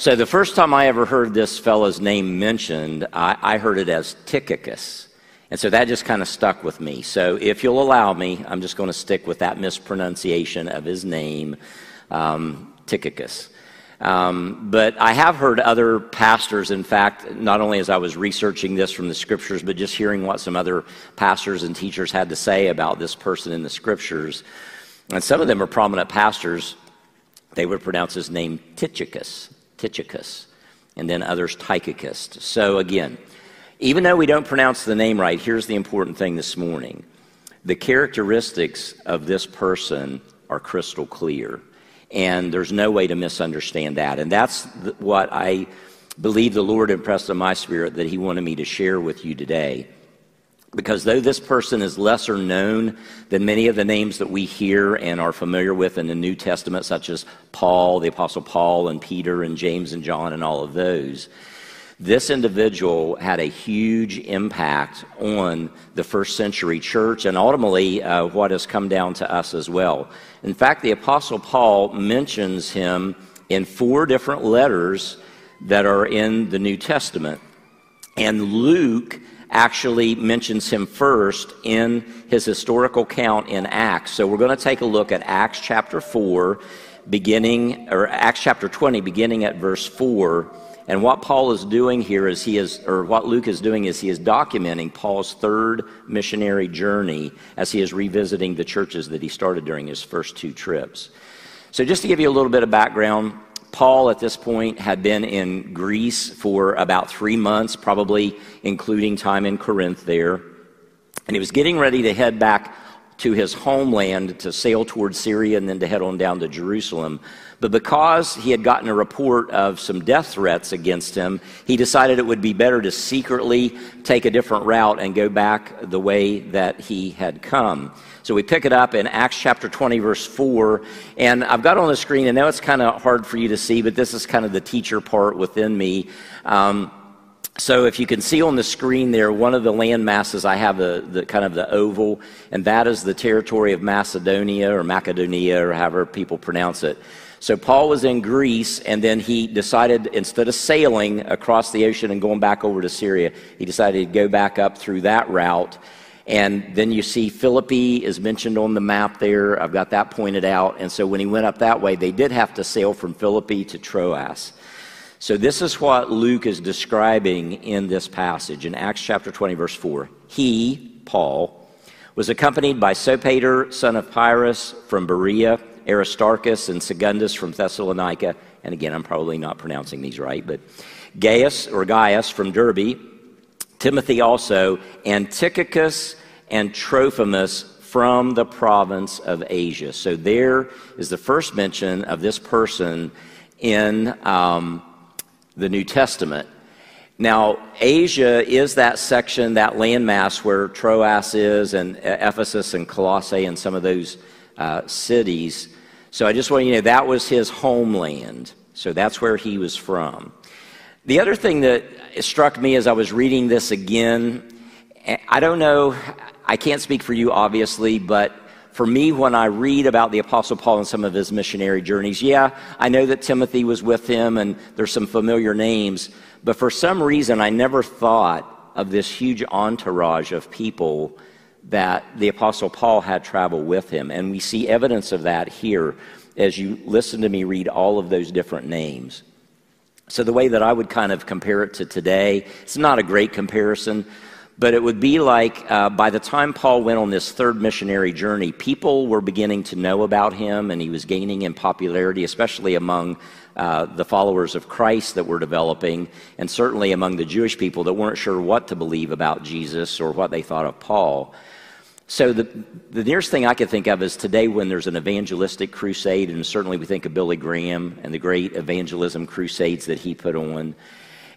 So the first time I ever heard this fellow's name mentioned, I, I heard it as Tychicus. And so that just kind of stuck with me. So if you'll allow me, I'm just going to stick with that mispronunciation of his name, um, Tychicus. Um, but I have heard other pastors, in fact, not only as I was researching this from the scriptures, but just hearing what some other pastors and teachers had to say about this person in the scriptures. And some of them are prominent pastors. They would pronounce his name Tychicus, Tychicus, and then others Tychicus. So again, even though we don't pronounce the name right, here's the important thing this morning. The characteristics of this person are crystal clear. And there's no way to misunderstand that. And that's what I believe the Lord impressed on my spirit that He wanted me to share with you today. Because though this person is lesser known than many of the names that we hear and are familiar with in the New Testament, such as Paul, the Apostle Paul, and Peter, and James, and John, and all of those, this individual had a huge impact on the first century church and ultimately uh, what has come down to us as well. In fact, the Apostle Paul mentions him in four different letters that are in the New Testament. And Luke actually mentions him first in his historical count in Acts. So we're going to take a look at Acts chapter 4, beginning, or Acts chapter 20, beginning at verse 4 and what Paul is doing here is he is, or what Luke is doing is he is documenting Paul's third missionary journey as he is revisiting the churches that he started during his first two trips. So, just to give you a little bit of background, Paul at this point had been in Greece for about three months, probably including time in Corinth there. And he was getting ready to head back to his homeland to sail towards Syria and then to head on down to Jerusalem. But because he had gotten a report of some death threats against him, he decided it would be better to secretly take a different route and go back the way that he had come. So we pick it up in Acts chapter 20, verse 4. And I've got on the screen, and now it's kind of hard for you to see, but this is kind of the teacher part within me. Um, so if you can see on the screen there, one of the land masses, I have the, the, kind of the oval, and that is the territory of Macedonia or Macedonia or however people pronounce it. So Paul was in Greece, and then he decided instead of sailing across the ocean and going back over to Syria, he decided to go back up through that route. And then you see Philippi is mentioned on the map there. I've got that pointed out. And so when he went up that way, they did have to sail from Philippi to Troas. So this is what Luke is describing in this passage in Acts chapter 20, verse 4. He, Paul, was accompanied by Sopater, son of Pyrrhus from Berea Aristarchus and Secundus from Thessalonica, and again, I'm probably not pronouncing these right, but Gaius or Gaius from Derbe, Timothy also, and Tychicus and Trophimus from the province of Asia. So there is the first mention of this person in um, the New Testament. Now, Asia is that section, that landmass where Troas is, and Ephesus and Colossae, and some of those uh, cities. So I just want you to know that was his homeland. So that's where he was from. The other thing that struck me as I was reading this again, I don't know, I can't speak for you obviously, but for me, when I read about the Apostle Paul and some of his missionary journeys, yeah, I know that Timothy was with him and there's some familiar names, but for some reason, I never thought of this huge entourage of people that the Apostle Paul had travel with him. And we see evidence of that here as you listen to me read all of those different names. So, the way that I would kind of compare it to today, it's not a great comparison, but it would be like uh, by the time Paul went on this third missionary journey, people were beginning to know about him and he was gaining in popularity, especially among uh, the followers of Christ that were developing, and certainly among the Jewish people that weren't sure what to believe about Jesus or what they thought of Paul. So the, the nearest thing I can think of is today when there's an evangelistic crusade, and certainly we think of Billy Graham and the great evangelism crusades that he put on.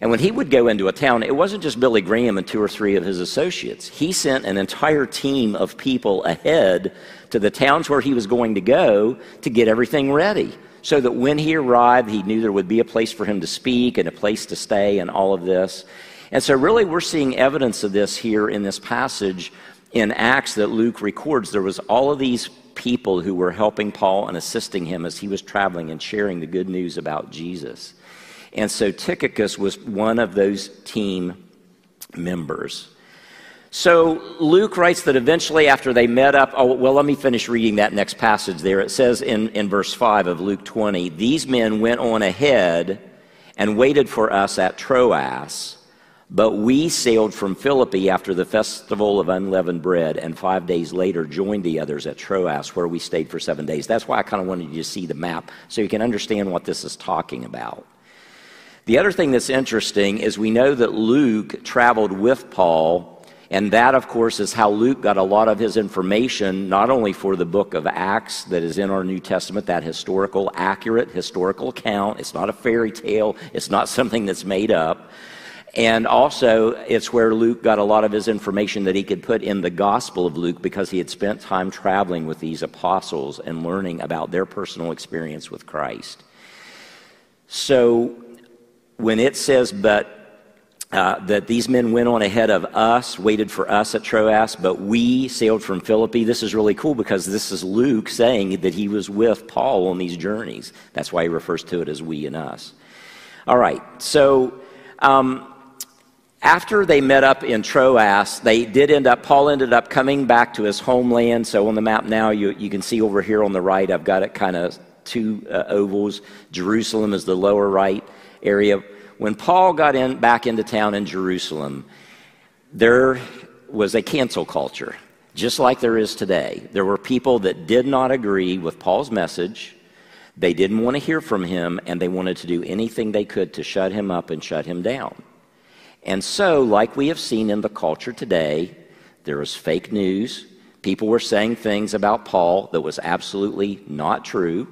And when he would go into a town, it wasn't just Billy Graham and two or three of his associates. He sent an entire team of people ahead to the towns where he was going to go to get everything ready. So that when he arrived, he knew there would be a place for him to speak and a place to stay and all of this. And so, really, we're seeing evidence of this here in this passage in Acts that Luke records, there was all of these people who were helping Paul and assisting him as he was traveling and sharing the good news about Jesus. And so Tychicus was one of those team members. So Luke writes that eventually, after they met up, oh, well, let me finish reading that next passage there. It says in, in verse 5 of Luke 20, These men went on ahead and waited for us at Troas, but we sailed from Philippi after the festival of unleavened bread, and five days later joined the others at Troas, where we stayed for seven days. That's why I kind of wanted you to see the map so you can understand what this is talking about. The other thing that's interesting is we know that Luke traveled with Paul and that, of course, is how Luke got a lot of his information, not only for the book of Acts that is in our New Testament, that historical, accurate historical account. It's not a fairy tale, it's not something that's made up. And also, it's where Luke got a lot of his information that he could put in the Gospel of Luke because he had spent time traveling with these apostles and learning about their personal experience with Christ. So, when it says, but uh, that these men went on ahead of us, waited for us at Troas, but we sailed from Philippi. This is really cool because this is Luke saying that he was with Paul on these journeys. That's why he refers to it as we and us. All right, so um, after they met up in Troas, they did end up, Paul ended up coming back to his homeland. So on the map now, you, you can see over here on the right, I've got it kind of two uh, ovals. Jerusalem is the lower right area when Paul got in, back into town in Jerusalem, there was a cancel culture, just like there is today. There were people that did not agree with Paul's message. They didn't want to hear from him, and they wanted to do anything they could to shut him up and shut him down. And so, like we have seen in the culture today, there was fake news. People were saying things about Paul that was absolutely not true.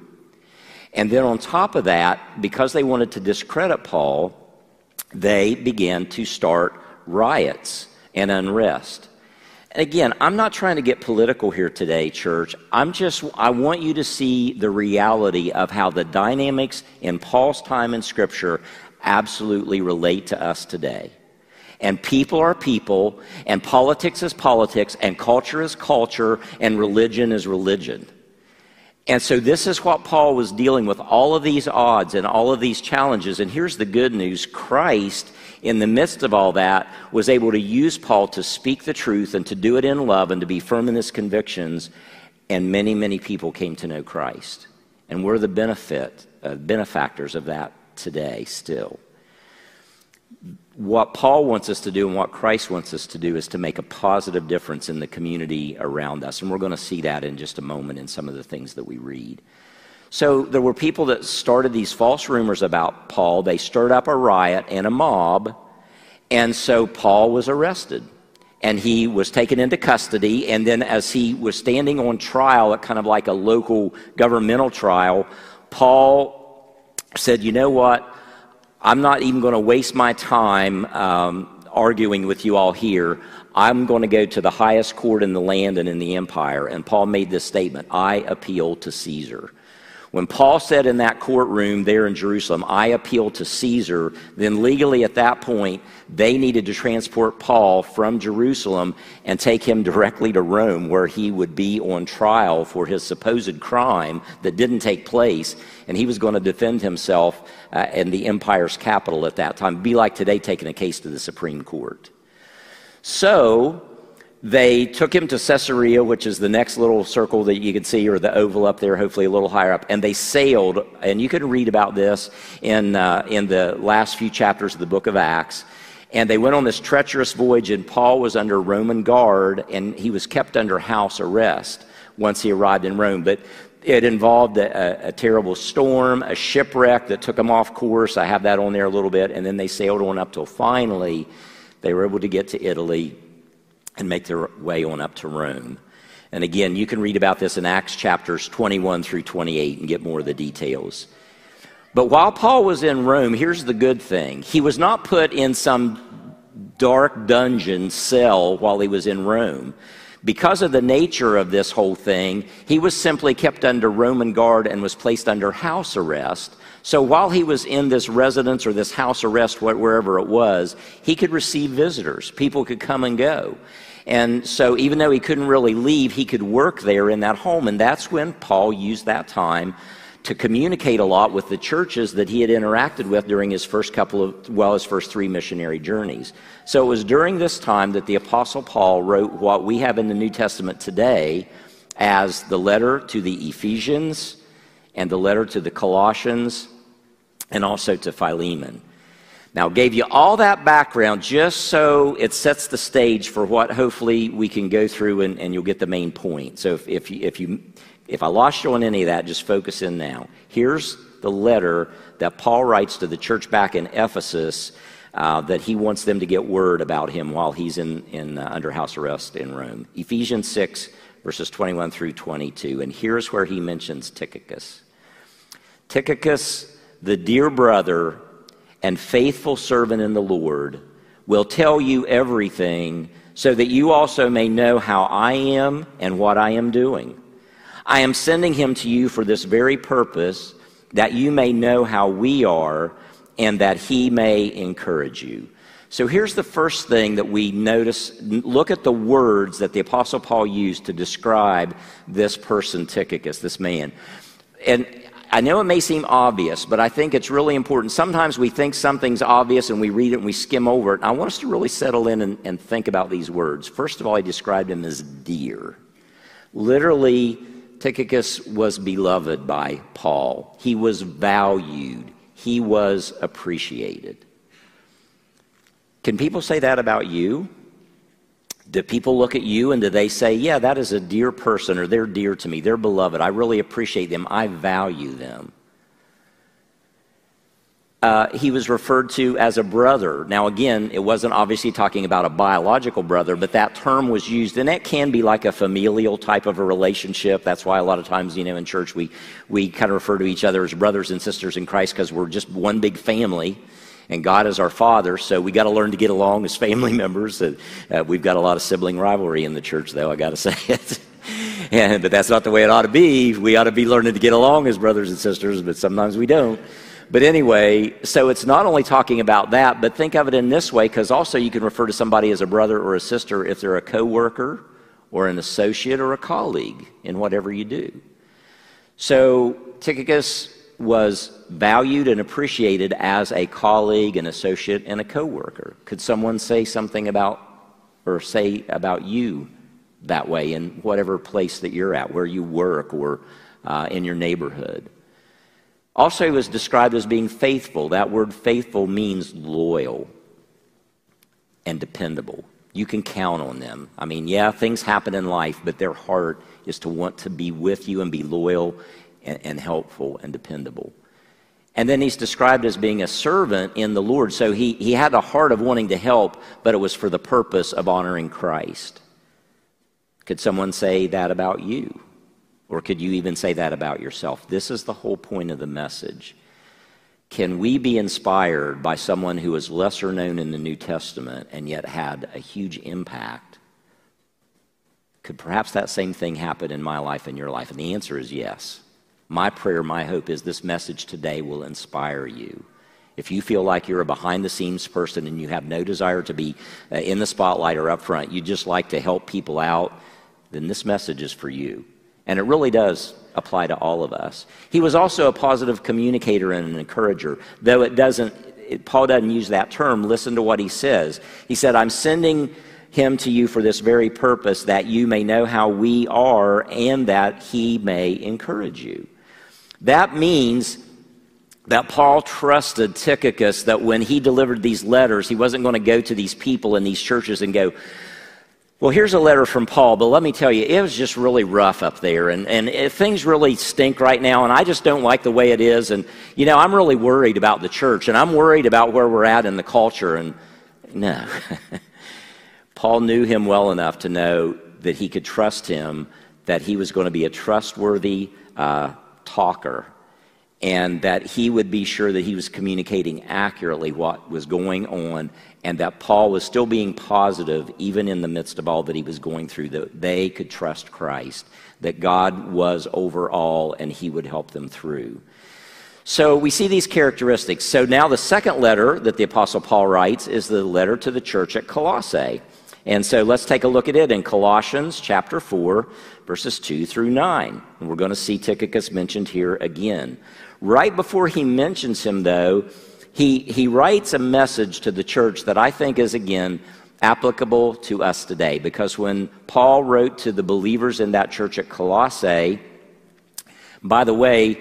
And then on top of that, because they wanted to discredit Paul, they began to start riots and unrest. And again, I'm not trying to get political here today, church. I'm just, I want you to see the reality of how the dynamics in Paul's time in Scripture absolutely relate to us today. And people are people, and politics is politics, and culture is culture, and religion is religion. And so, this is what Paul was dealing with all of these odds and all of these challenges. And here's the good news Christ, in the midst of all that, was able to use Paul to speak the truth and to do it in love and to be firm in his convictions. And many, many people came to know Christ. And we're the benefit, uh, benefactors of that today still what Paul wants us to do and what Christ wants us to do is to make a positive difference in the community around us. And we're going to see that in just a moment in some of the things that we read. So there were people that started these false rumors about Paul. They stirred up a riot and a mob. And so Paul was arrested. And he was taken into custody. And then, as he was standing on trial at kind of like a local governmental trial, Paul said, You know what? I'm not even going to waste my time um, arguing with you all here. I'm going to go to the highest court in the land and in the empire. And Paul made this statement I appeal to Caesar. When Paul said in that courtroom there in Jerusalem, I appeal to Caesar, then legally at that point, they needed to transport Paul from Jerusalem and take him directly to Rome, where he would be on trial for his supposed crime that didn't take place. And he was going to defend himself uh, in the empire's capital at that time. It'd be like today taking a case to the Supreme Court. So, they took him to Caesarea, which is the next little circle that you can see, or the oval up there, hopefully a little higher up. And they sailed, and you can read about this in, uh, in the last few chapters of the book of Acts. And they went on this treacherous voyage, and Paul was under Roman guard, and he was kept under house arrest once he arrived in Rome. But it involved a, a, terrible storm, a shipwreck that took them off course. I have that on there a little bit. And then they sailed on up till finally they were able to get to Italy and make their way on up to Rome. And again, you can read about this in Acts chapters 21 through 28 and get more of the details. But while Paul was in Rome, here's the good thing he was not put in some dark dungeon cell while he was in Rome. Because of the nature of this whole thing, he was simply kept under Roman guard and was placed under house arrest so while he was in this residence or this house arrest, wherever it was, he could receive visitors. People could come and go. And so even though he couldn't really leave, he could work there in that home. And that's when Paul used that time to communicate a lot with the churches that he had interacted with during his first couple of, well, his first three missionary journeys. So it was during this time that the Apostle Paul wrote what we have in the New Testament today as the letter to the Ephesians and the letter to the Colossians and also to Philemon. Now, gave you all that background just so it sets the stage for what hopefully we can go through and, and you'll get the main point. So if, if, you, if, you, if I lost you on any of that, just focus in now. Here's the letter that Paul writes to the church back in Ephesus uh, that he wants them to get word about him while he's in, in uh, under house arrest in Rome. Ephesians 6, verses 21 through 22. And here's where he mentions Tychicus. Tychicus, the dear brother and faithful servant in the Lord, will tell you everything so that you also may know how I am and what I am doing. I am sending him to you for this very purpose, that you may know how we are and that he may encourage you. So here's the first thing that we notice. Look at the words that the Apostle Paul used to describe this person, Tychicus, this man. And I know it may seem obvious, but I think it's really important. Sometimes we think something's obvious and we read it and we skim over it. I want us to really settle in and, and think about these words. First of all, he described him as dear. Literally, Tychicus was beloved by Paul, he was valued, he was appreciated. Can people say that about you? Do people look at you and do they say, yeah, that is a dear person or they're dear to me, they're beloved, I really appreciate them, I value them? Uh, he was referred to as a brother. Now, again, it wasn't obviously talking about a biological brother, but that term was used, and that can be like a familial type of a relationship. That's why a lot of times, you know, in church we, we kind of refer to each other as brothers and sisters in Christ because we're just one big family and God is our Father, so we got to learn to get along as family members. Uh, we've got a lot of sibling rivalry in the church, though, I got to say it. and, but that's not the way it ought to be. We ought to be learning to get along as brothers and sisters, but sometimes we don't. But anyway, so it's not only talking about that, but think of it in this way, because also you can refer to somebody as a brother or a sister if they're a coworker or an associate or a colleague in whatever you do. So Tychicus was valued and appreciated as a colleague, an associate, and a coworker? Could someone say something about or say about you that way in whatever place that you're at, where you work or uh, in your neighborhood? Also, he was described as being faithful. That word faithful means loyal and dependable. You can count on them. I mean, yeah, things happen in life, but their heart is to want to be with you and be loyal and, and helpful and dependable. And then he's described as being a servant in the Lord. So he, he had a heart of wanting to help, but it was for the purpose of honoring Christ. Could someone say that about you? Or could you even say that about yourself? This is the whole point of the message. Can we be inspired by someone who is lesser known in the New Testament and yet had a huge impact? Could perhaps that same thing happen in my life and your life? And the answer is yes. My prayer, my hope is this message today will inspire you. If you feel like you're a behind the scenes person and you have no desire to be uh, in the spotlight or up front, you just like to help people out, then this message is for you. And it really does apply to all of us. He was also a positive communicator and an encourager, though it doesn't, it, Paul doesn't use that term. Listen to what he says. He said, I'm sending him to you for this very purpose, that you may know how we are and that he may encourage you. That means that Paul trusted Tychicus that when he delivered these letters, he wasn't going to go to these people in these churches and go, well, here's a letter from Paul, but let me tell you, it was just really rough up there, and, and it, things really stink right now, and I just don't like the way it is. And, you know, I'm really worried about the church, and I'm worried about where we're at in the culture. And no. Paul knew him well enough to know that he could trust him, that he was going to be a trustworthy uh, talker and that he would be sure that he was communicating accurately what was going on and that Paul was still being positive even in the midst of all that he was going through, that they could trust Christ, that God was over all and he would help them through. So we see these characteristics. So now the second letter that the Apostle Paul writes is the letter to the church at Colossae. And so let's take a look at it in Colossians chapter 4, verses 2 through 9. And we're going to see Tychicus mentioned here again. Right before he mentions him, though, he, he writes a message to the church that I think is, again, applicable to us today. Because when Paul wrote to the believers in that church at Colossae, by the way,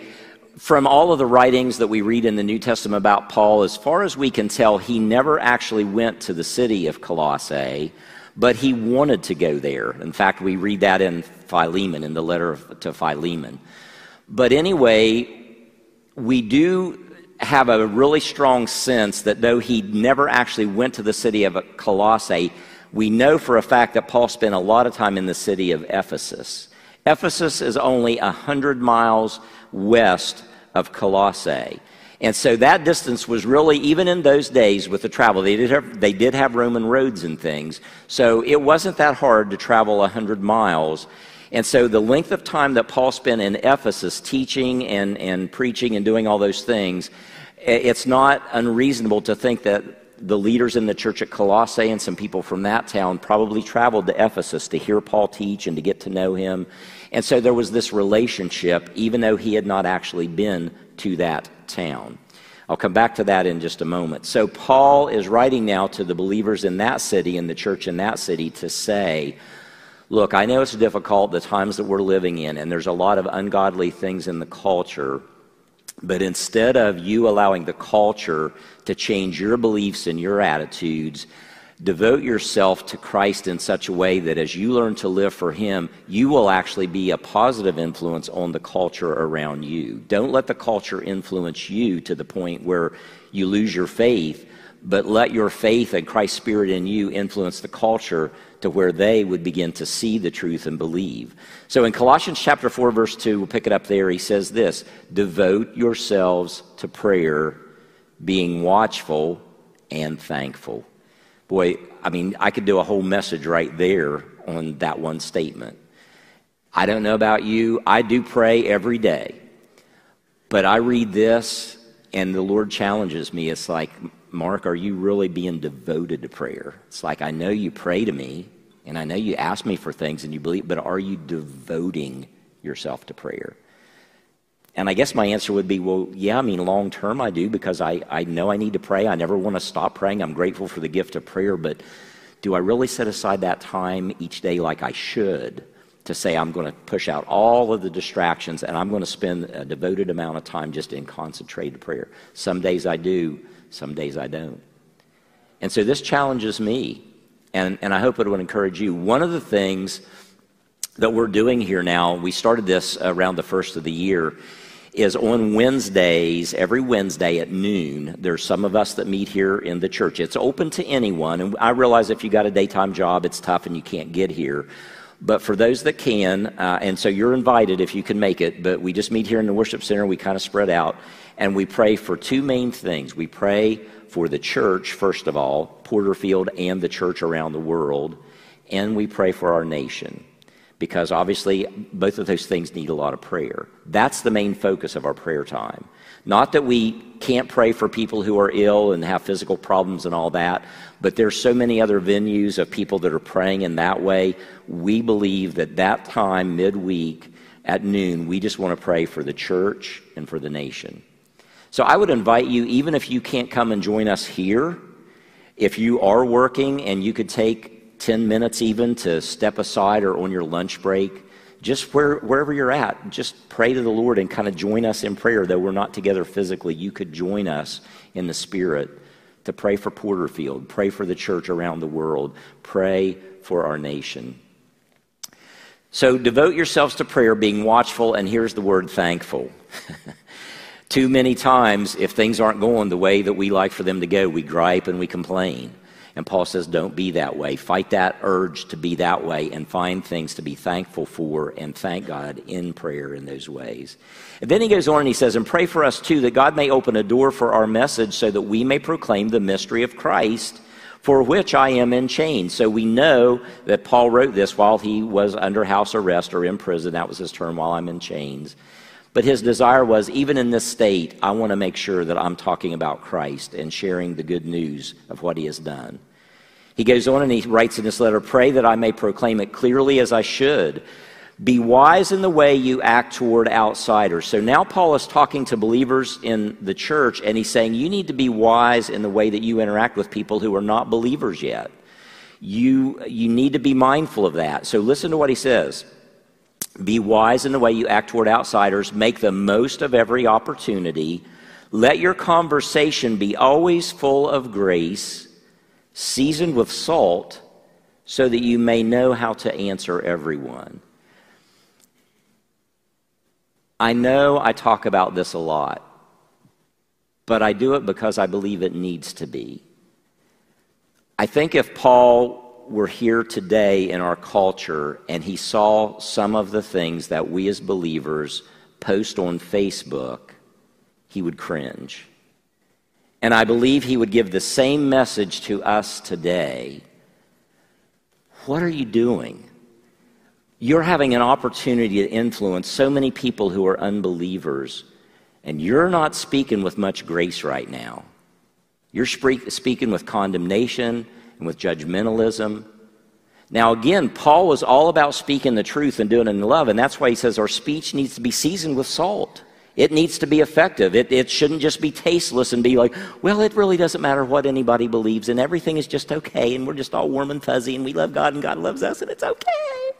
from all of the writings that we read in the New Testament about Paul, as far as we can tell, he never actually went to the city of Colossae, but he wanted to go there. In fact, we read that in Philemon, in the letter to Philemon. But anyway, we do have a really strong sense that though he never actually went to the city of Colossae, we know for a fact that Paul spent a lot of time in the city of Ephesus. Ephesus is only 100 miles west of Colossae. And so that distance was really, even in those days with the travel, they did have, they did have Roman roads and things. So it wasn't that hard to travel 100 miles. And so the length of time that Paul spent in Ephesus teaching and, and preaching and doing all those things, it's not unreasonable to think that the leaders in the church at Colossae and some people from that town probably traveled to Ephesus to hear Paul teach and to get to know him. And so there was this relationship, even though he had not actually been to that town. I'll come back to that in just a moment. So, Paul is writing now to the believers in that city, and the church in that city, to say, Look, I know it's difficult, the times that we're living in, and there's a lot of ungodly things in the culture. But instead of you allowing the culture to change your beliefs and your attitudes, devote yourself to Christ in such a way that as you learn to live for Him, you will actually be a positive influence on the culture around you. Don't let the culture influence you to the point where you lose your faith, but let your faith and Christ's Spirit in you influence the culture to where they would begin to see the truth and believe. So in Colossians chapter 4 verse 2, we'll pick it up there. He says this, devote yourselves to prayer, being watchful and thankful. Boy, I mean, I could do a whole message right there on that one statement. I don't know about you. I do pray every day. But I read this and the Lord challenges me. It's like, Mark, are you really being devoted to prayer? It's like, I know you pray to me, and I know you ask me for things and you believe, but are you devoting yourself to prayer? And I guess my answer would be, well, yeah, I mean, long term I do because I, I know I need to pray. I never want to stop praying. I'm grateful for the gift of prayer, but do I really set aside that time each day like I should to say I'm going to push out all of the distractions and I'm going to spend a devoted amount of time just in concentrated prayer? Some days I do, some days I don't. And so this challenges me, and, and I hope it would encourage you. One of the things that we're doing here now, we started this around the first of the year, is on Wednesdays, every Wednesday at noon, there's some of us that meet here in the church. It's open to anyone, and I realize if you got a daytime job, it's tough and you can't get here. But for those that can, uh, and so you're invited if you can make it, but we just meet here in the worship center, we kind of spread out. And we pray for two main things. We pray for the church, first of all, Porterfield and the church around the world, and we pray for our nation. Because obviously, both of those things need a lot of prayer. That's the main focus of our prayer time. Not that we can't pray for people who are ill and have physical problems and all that, but there's so many other venues of people that are praying in that way. We believe that that time, midweek at noon, we just want to pray for the church and for the nation. So I would invite you, even if you can't come and join us here, if you are working and you could take 10 minutes even to step aside or on your lunch break, just where, wherever you're at, just pray to the Lord and kind of join us in prayer. Though we're not together physically, you could join us in the Spirit to pray for Porterfield, pray for the church around the world, pray for our nation. So devote yourselves to prayer, being watchful, and here's the word thankful. Too many times, if things aren't going the way that we like for them to go, we gripe and we complain. And Paul says, don't be that way. Fight that urge to be that way and find things to be thankful for and thank God in prayer in those ways. And then he goes on and he says, and pray for us too that God may open a door for our message so that we may proclaim the mystery of Christ for which I am in chains. So we know that Paul wrote this while he was under house arrest or in prison. That was his term, while I'm in chains. But his desire was, even in this state, I want to make sure that I'm talking about Christ and sharing the good news of what he has done. He goes on and he writes in this letter Pray that I may proclaim it clearly as I should. Be wise in the way you act toward outsiders. So now Paul is talking to believers in the church, and he's saying you need to be wise in the way that you interact with people who are not believers yet. You, you need to be mindful of that. So listen to what he says. Be wise in the way you act toward outsiders. Make the most of every opportunity. Let your conversation be always full of grace seasoned with salt, so that you may know how to answer everyone. I know I talk about this a lot, but I do it because I believe it needs to be. I think if Paul were here today in our culture and he saw some of the things that we as believers post on Facebook, he would cringe. And I believe he would give the same message to us today. What are you doing? You're having an opportunity to influence so many people who are unbelievers, and you're not speaking with much grace right now. You're speaking with condemnation and with judgmentalism. Now, again, Paul was all about speaking the truth and doing it in love, and that's why he says our speech needs to be seasoned with salt. It needs to be effective. It, it shouldn't just be tasteless and be like, well, it really doesn't matter what anybody believes and everything is just okay and we're just all warm and fuzzy and we love God and God loves us and it's okay.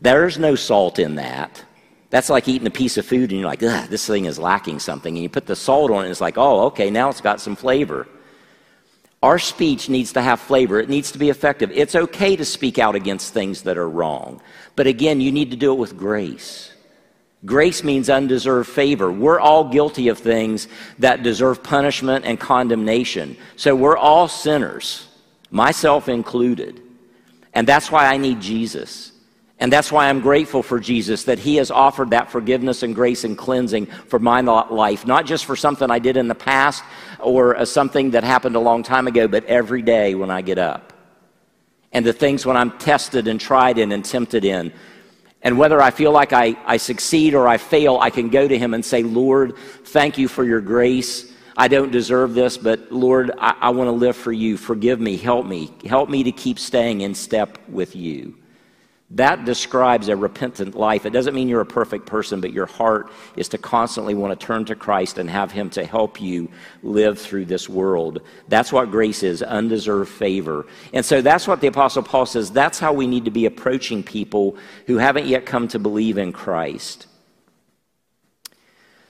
There's no salt in that. That's like eating a piece of food and you're like, this thing is lacking something. And you put the salt on it and it's like, oh, okay, now it's got some flavor. Our speech needs to have flavor. It needs to be effective. It's okay to speak out against things that are wrong. But again, you need to do it with grace. Grace means undeserved favor. We're all guilty of things that deserve punishment and condemnation. So we're all sinners, myself included. And that's why I need Jesus. And that's why I'm grateful for Jesus that He has offered that forgiveness and grace and cleansing for my life, not just for something I did in the past or uh, something that happened a long time ago, but every day when I get up. And the things when I'm tested and tried in and tempted in. And whether I feel like I, I succeed or I fail, I can go to Him and say, Lord, thank you for your grace. I don't deserve this, but Lord, I, I want to live for you. Forgive me. Help me. Help me to keep staying in step with you. That describes a repentant life. It doesn't mean you're a perfect person, but your heart is to constantly want to turn to Christ and have Him to help you live through this world. That's what grace is undeserved favor. And so that's what the Apostle Paul says. That's how we need to be approaching people who haven't yet come to believe in Christ.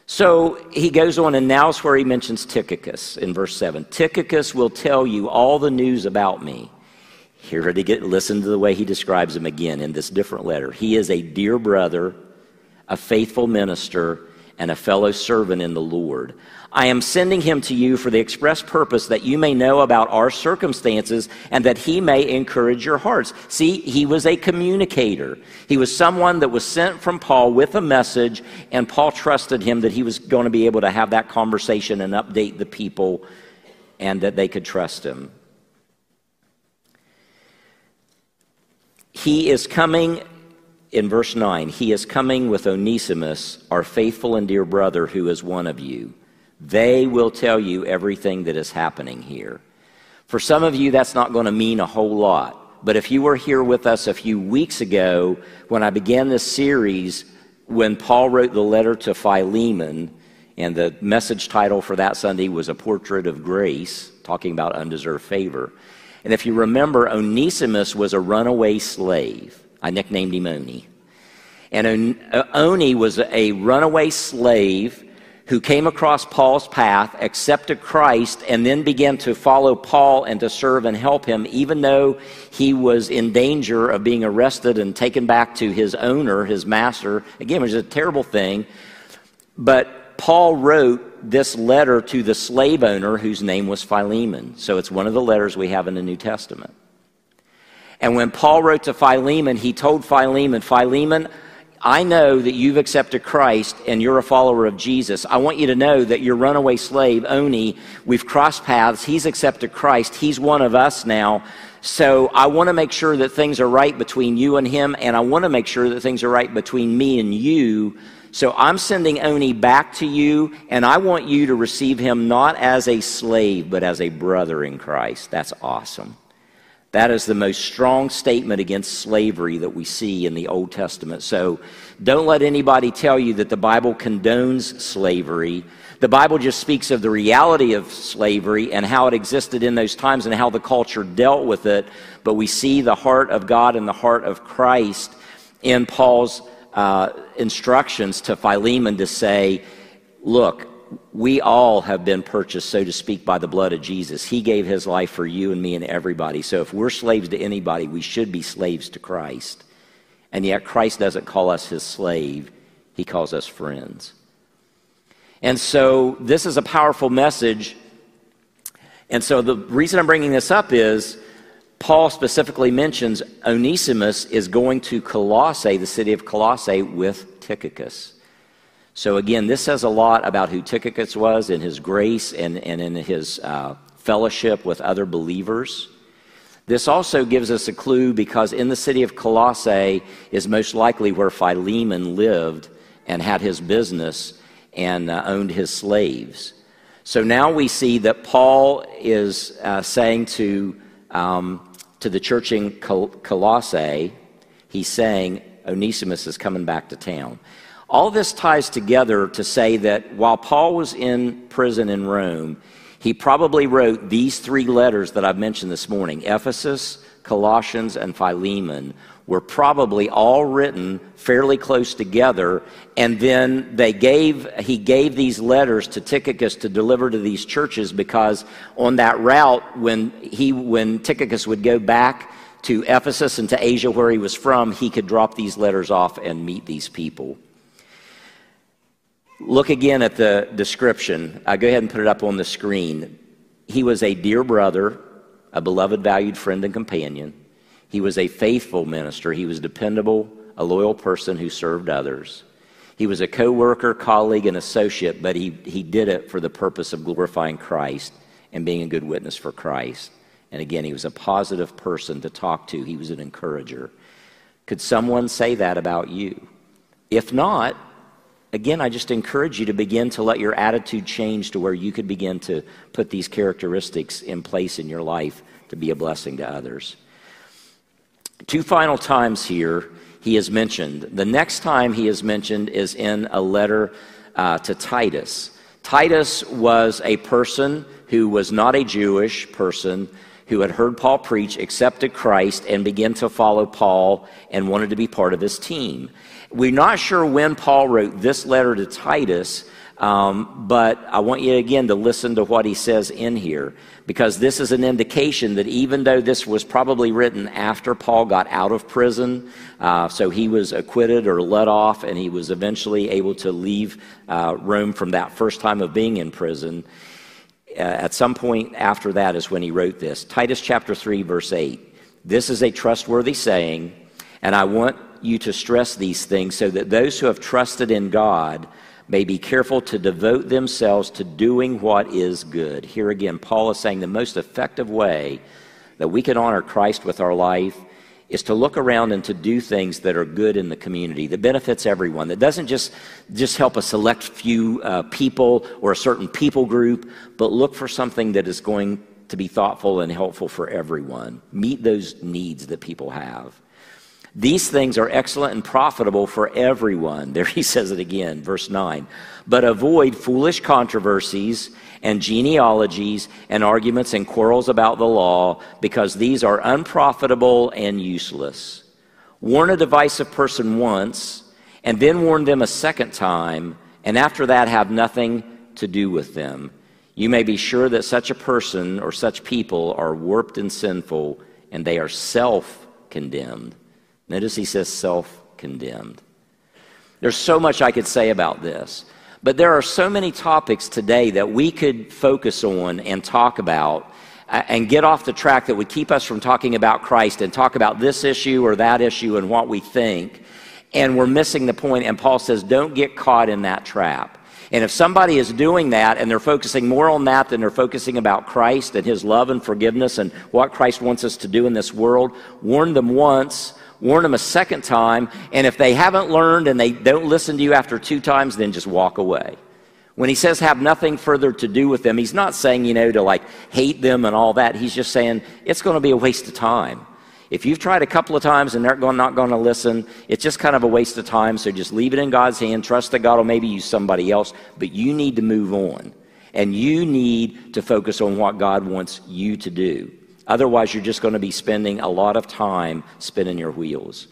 So he goes on, and now's where he mentions Tychicus in verse 7. Tychicus will tell you all the news about me. Here to get listen to the way he describes him again in this different letter. He is a dear brother, a faithful minister, and a fellow servant in the Lord. I am sending him to you for the express purpose that you may know about our circumstances and that he may encourage your hearts. See, he was a communicator. He was someone that was sent from Paul with a message, and Paul trusted him that he was going to be able to have that conversation and update the people and that they could trust him. He is coming, in verse 9, he is coming with Onesimus, our faithful and dear brother, who is one of you. They will tell you everything that is happening here. For some of you, that's not going to mean a whole lot. But if you were here with us a few weeks ago when I began this series, when Paul wrote the letter to Philemon, and the message title for that Sunday was A Portrait of Grace, talking about undeserved favor. And if you remember, Onesimus was a runaway slave. I nicknamed him Oni. And uh, Oni was a runaway slave who came across Paul's path, accepted Christ, and then began to follow Paul and to serve and help him, even though he was in danger of being arrested and taken back to his owner, his master. Again, it was a terrible thing. But Paul wrote this letter to the slave owner whose name was Philemon. So it's one of the letters we have in the New Testament. And when Paul wrote to Philemon, he told Philemon, Philemon, I know that you've accepted Christ and you're a follower of Jesus. I want you to know that your runaway slave, Oni, we've crossed paths. He's accepted Christ. He's one of us now. So I want to make sure that things are right between you and him, and I want to make sure that things are right between me and you So I'm sending Oni back to you, and I want you to receive him not as a slave, but as a brother in Christ. That's awesome. That is the most strong statement against slavery that we see in the Old Testament. So don't let anybody tell you that the Bible condones slavery. The Bible just speaks of the reality of slavery and how it existed in those times and how the culture dealt with it. But we see the heart of God and the heart of Christ in Paul's uh, instructions to Philemon to say, look, we all have been purchased, so to speak, by the blood of Jesus. He gave his life for you and me and everybody. So if we're slaves to anybody, we should be slaves to Christ. And yet, Christ doesn't call us his slave, he calls us friends. And so, this is a powerful message. And so, the reason I'm bringing this up is Paul specifically mentions Onesimus is going to Colossae, the city of Colossae, with Tychicus. So, again, this says a lot about who Tychicus was in his grace and, and in his uh, fellowship with other believers. This also gives us a clue because in the city of Colossae is most likely where Philemon lived and had his business and uh, owned his slaves. So now we see that Paul is uh, saying to, um, to the church in Col- Colossae, he's saying, Onesimus is coming back to town. All this ties together to say that while Paul was in prison in Rome, he probably wrote these three letters that I've mentioned this morning Ephesus, Colossians, and Philemon were probably all written fairly close together and then they gave he gave these letters to Tychicus to deliver to these churches because on that route when he when Tychicus would go back to Ephesus and to Asia where he was from he could drop these letters off and meet these people Look again at the description. I go ahead and put it up on the screen. He was a dear brother, a beloved, valued friend and companion. He was a faithful minister. He was dependable, a loyal person who served others. He was a co worker, colleague, and associate, but he, he did it for the purpose of glorifying Christ and being a good witness for Christ. And again, he was a positive person to talk to, he was an encourager. Could someone say that about you? If not, again, I just encourage you to begin to let your attitude change to where you could begin to put these characteristics in place in your life to be a blessing to others. Two final times here he is mentioned. The next time he is mentioned is in a letter uh, to Titus. Titus was a person who was not a Jewish person who had heard Paul preach, accepted Christ, and began to follow Paul and wanted to be part of his team. We're not sure when Paul wrote this letter to Titus, um, but I want you again to listen to what he says in here, because this is an indication that even though this was probably written after Paul got out of prison, uh, so he was acquitted or let off, and he was eventually able to leave uh, Rome from that first time of being in prison. Uh, at some point after that is when he wrote this Titus chapter 3, verse 8. This is a trustworthy saying, and I want you to stress these things so that those who have trusted in God may be careful to devote themselves to doing what is good. Here again, Paul is saying the most effective way that we can honor Christ with our life is to look around and to do things that are good in the community that benefits everyone that doesn't just just help a select few uh, people or a certain people group but look for something that is going to be thoughtful and helpful for everyone meet those needs that people have these things are excellent and profitable for everyone. There he says it again, verse 9. But avoid foolish controversies and genealogies and arguments and quarrels about the law, because these are unprofitable and useless. Warn a divisive person once, and then warn them a second time, and after that have nothing to do with them. You may be sure that such a person or such people are warped and sinful, and they are self condemned. Notice he says self condemned. There's so much I could say about this, but there are so many topics today that we could focus on and talk about uh, and get off the track that would keep us from talking about Christ and talk about this issue or that issue and what we think. And we're missing the point. And Paul says, don't get caught in that trap. And if somebody is doing that and they're focusing more on that than they're focusing about Christ and his love and forgiveness and what Christ wants us to do in this world, warn them once, warn them a second time, and if they haven't learned and they don't listen to you after two times, then just walk away. When he says have nothing further to do with them, he's not saying, you know, to like hate them and all that. He's just saying it's going to be a waste of time. If you've tried a couple of times and they're not going to listen, it's just kind of a waste of time. So just leave it in God's hand. Trust that God will maybe use somebody else, but you need to move on. And you need to focus on what God wants you to do. Otherwise, you're just going to be spending a lot of time spinning your wheels.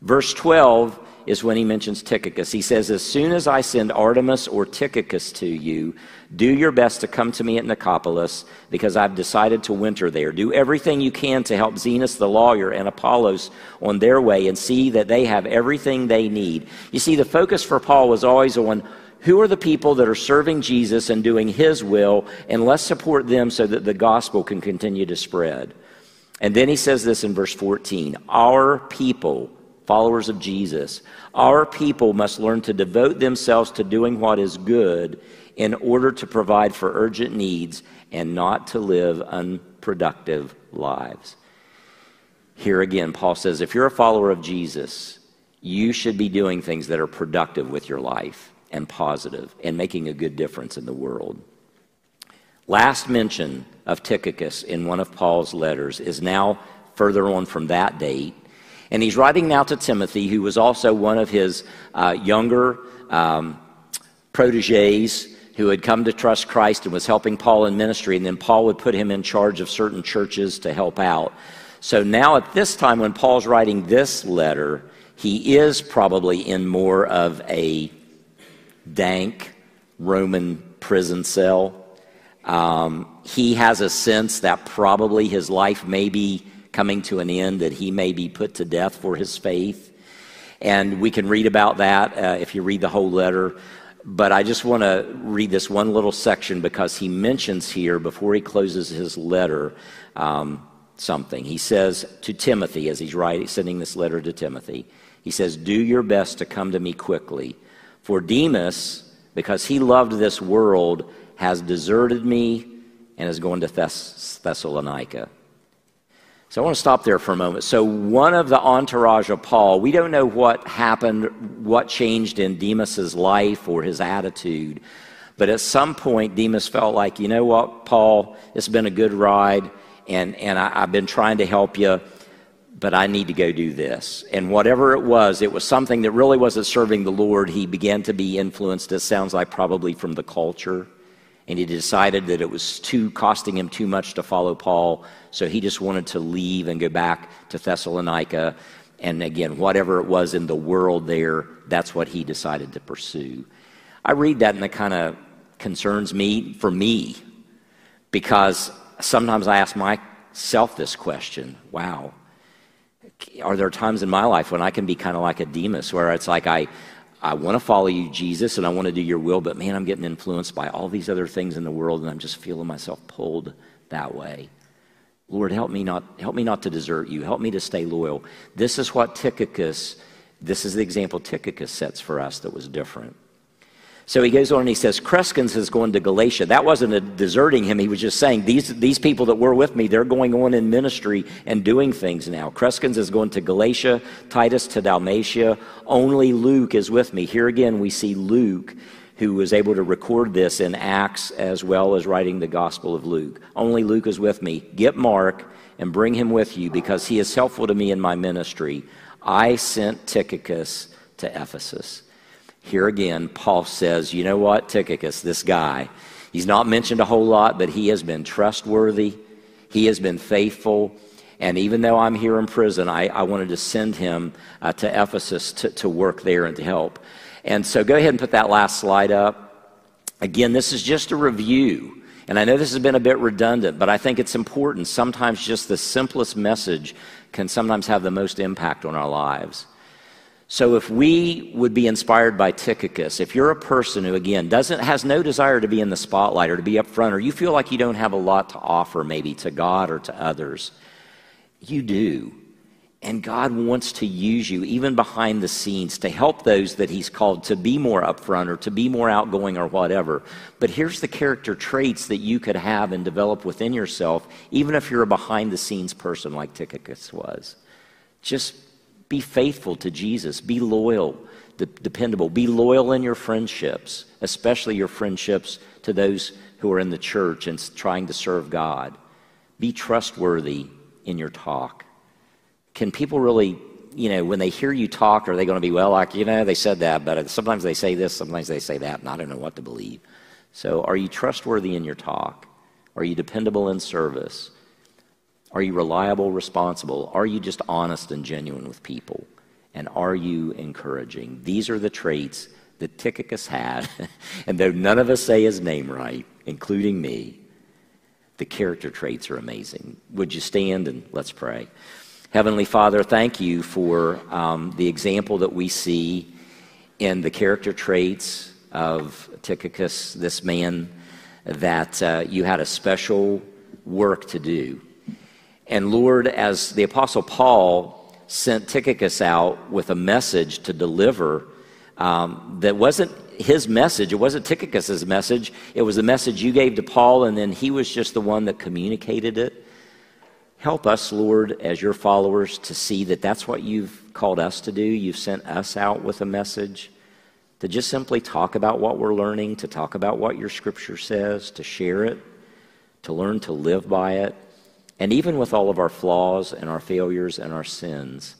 Verse 12 is when he mentions Tychicus. He says, As soon as I send Artemas or Tychicus to you, do your best to come to me at Nicopolis, because I've decided to winter there. Do everything you can to help Zenas the lawyer and Apollos on their way, and see that they have everything they need. You see, the focus for Paul was always on who are the people that are serving Jesus and doing his will, and let's support them so that the gospel can continue to spread. And then he says this in verse 14 Our people, followers of Jesus, our people must learn to devote themselves to doing what is good in order to provide for urgent needs and not to live unproductive lives. Here again, Paul says if you're a follower of Jesus, you should be doing things that are productive with your life and positive and making a good difference in the world. Last mention of Tychicus in one of Paul's letters is now further on from that date. And he's writing now to Timothy, who was also one of his uh, younger um, proteges who had come to trust Christ and was helping Paul in ministry. And then Paul would put him in charge of certain churches to help out. So now, at this time, when Paul's writing this letter, he is probably in more of a dank Roman prison cell. Um, he has a sense that probably his life may be coming to an end, that he may be put to death for his faith. And we can read about that uh, if you read the whole letter. But I just want to read this one little section because he mentions here, before he closes his letter, um, something. He says to Timothy, as he's writing, sending this letter to Timothy, he says, Do your best to come to me quickly for Demas, because he loved this world, has deserted me and is going to Thess- Thessalonica. So I want to stop there for a moment. So, one of the entourage of Paul, we don't know what happened, what changed in Demas's life or his attitude, but at some point, Demas felt like, you know what, Paul, it's been a good ride, and, and I, I've been trying to help you but I need to go do this. And whatever it was, it was something that really wasn't serving the Lord. He began to be influenced, it sounds like probably from the culture. And he decided that it was too costing him too much to follow Paul. So he just wanted to leave and go back to Thessalonica. And again, whatever it was in the world there, that's what he decided to pursue. I read that and it kind of concerns me for me because sometimes I ask myself this question wow, are there times in my life when I can be kind of like a Demas, where it's like I, I want to follow you, Jesus, and I want to do your will, but man, I'm getting influenced by all these other things in the world, and I'm just feeling myself pulled that way. Lord, help me not, help me not to desert you. Help me to stay loyal. This is what Tychicus, this is the example Tychicus sets for us that was different. So he goes on and he says, Crescens is going to Galatia. That wasn't deserting him. He was just saying, these, these people that were with me, they're going on in ministry and doing things now. Crescens is going to Galatia, Titus to Dalmatia. Only Luke is with me. Here again, we see Luke, who was able to record this in Acts as well as writing the Gospel of Luke. Only Luke is with me. Get Mark and bring him with you because he is helpful to me in my ministry. I sent Tychicus to Ephesus. Here again, Paul says, you know what, Tychicus, this guy, he's not mentioned a whole lot, but he has been trustworthy, he has been faithful. And even though I'm here in prison, I, I wanted to send him uh, to Ephesus to, to work there and to help. And so go ahead and put that last slide up. Again, this is just a review. And I know this has been a bit redundant, but I think it's important. Sometimes just the simplest message can sometimes have the most impact on our lives. So if we would be inspired by Tychicus, if you're a person who again doesn't has no desire to be in the spotlight or to be up front, or you feel like you don't have a lot to offer maybe to God or to others, you do. And God wants to use you even behind the scenes to help those that He's called to be more upfront or to be more outgoing or whatever. But here's the character traits that you could have and develop within yourself, even if you're a behind the scenes person like Tychicus was. Just Be faithful to Jesus. Be loyal, de- dependable. Be loyal in your friendships, especially your friendships to those who are in the church and trying to serve God. Be trustworthy in your talk. Can people really, you know, when they hear you talk, are they going to be, well, like, you know, they said that, but sometimes they say this, sometimes they say that, and I don't know what to believe. So, are you trustworthy in your talk? Are you dependable in service? Are you reliable, responsible? Are you just honest and genuine with people? And are you encouraging? These are the traits that Tychicus had. and though none of us say his name right, including me, the character traits are amazing. Would you stand and let's pray? Heavenly Father, thank you for um, the example that we see in the character traits of Tychicus, this man that uh, you had a special work to do. And Lord, as the Apostle Paul sent Tychicus out with a message to deliver um, that wasn't his message, it wasn't Tychicus's message, it was the message you gave to Paul, and then he was just the one that communicated it. Help us, Lord, as your followers, to see that that's what you've called us to do. You've sent us out with a message to just simply talk about what we're learning, to talk about what your scripture says, to share it, to learn to live by it, and even with all of our flaws and our failures and our sins,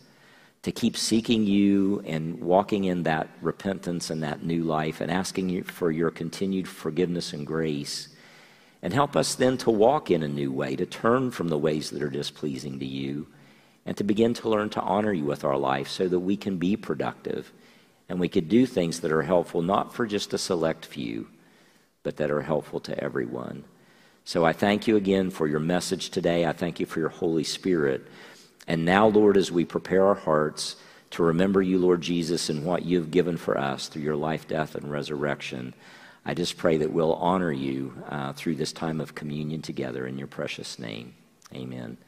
to keep seeking you and walking in that repentance and that new life and asking you for your continued forgiveness and grace. And help us then to walk in a new way, to turn from the ways that are displeasing to you, and to begin to learn to honor you with our life so that we can be productive and we could do things that are helpful not for just a select few, but that are helpful to everyone. So I thank you again for your message today. I thank you for your Holy Spirit. And now, Lord, as we prepare our hearts to remember you, Lord Jesus, and what you've given for us through your life, death, and resurrection, I just pray that we'll honor you uh, through this time of communion together in your precious name. Amen.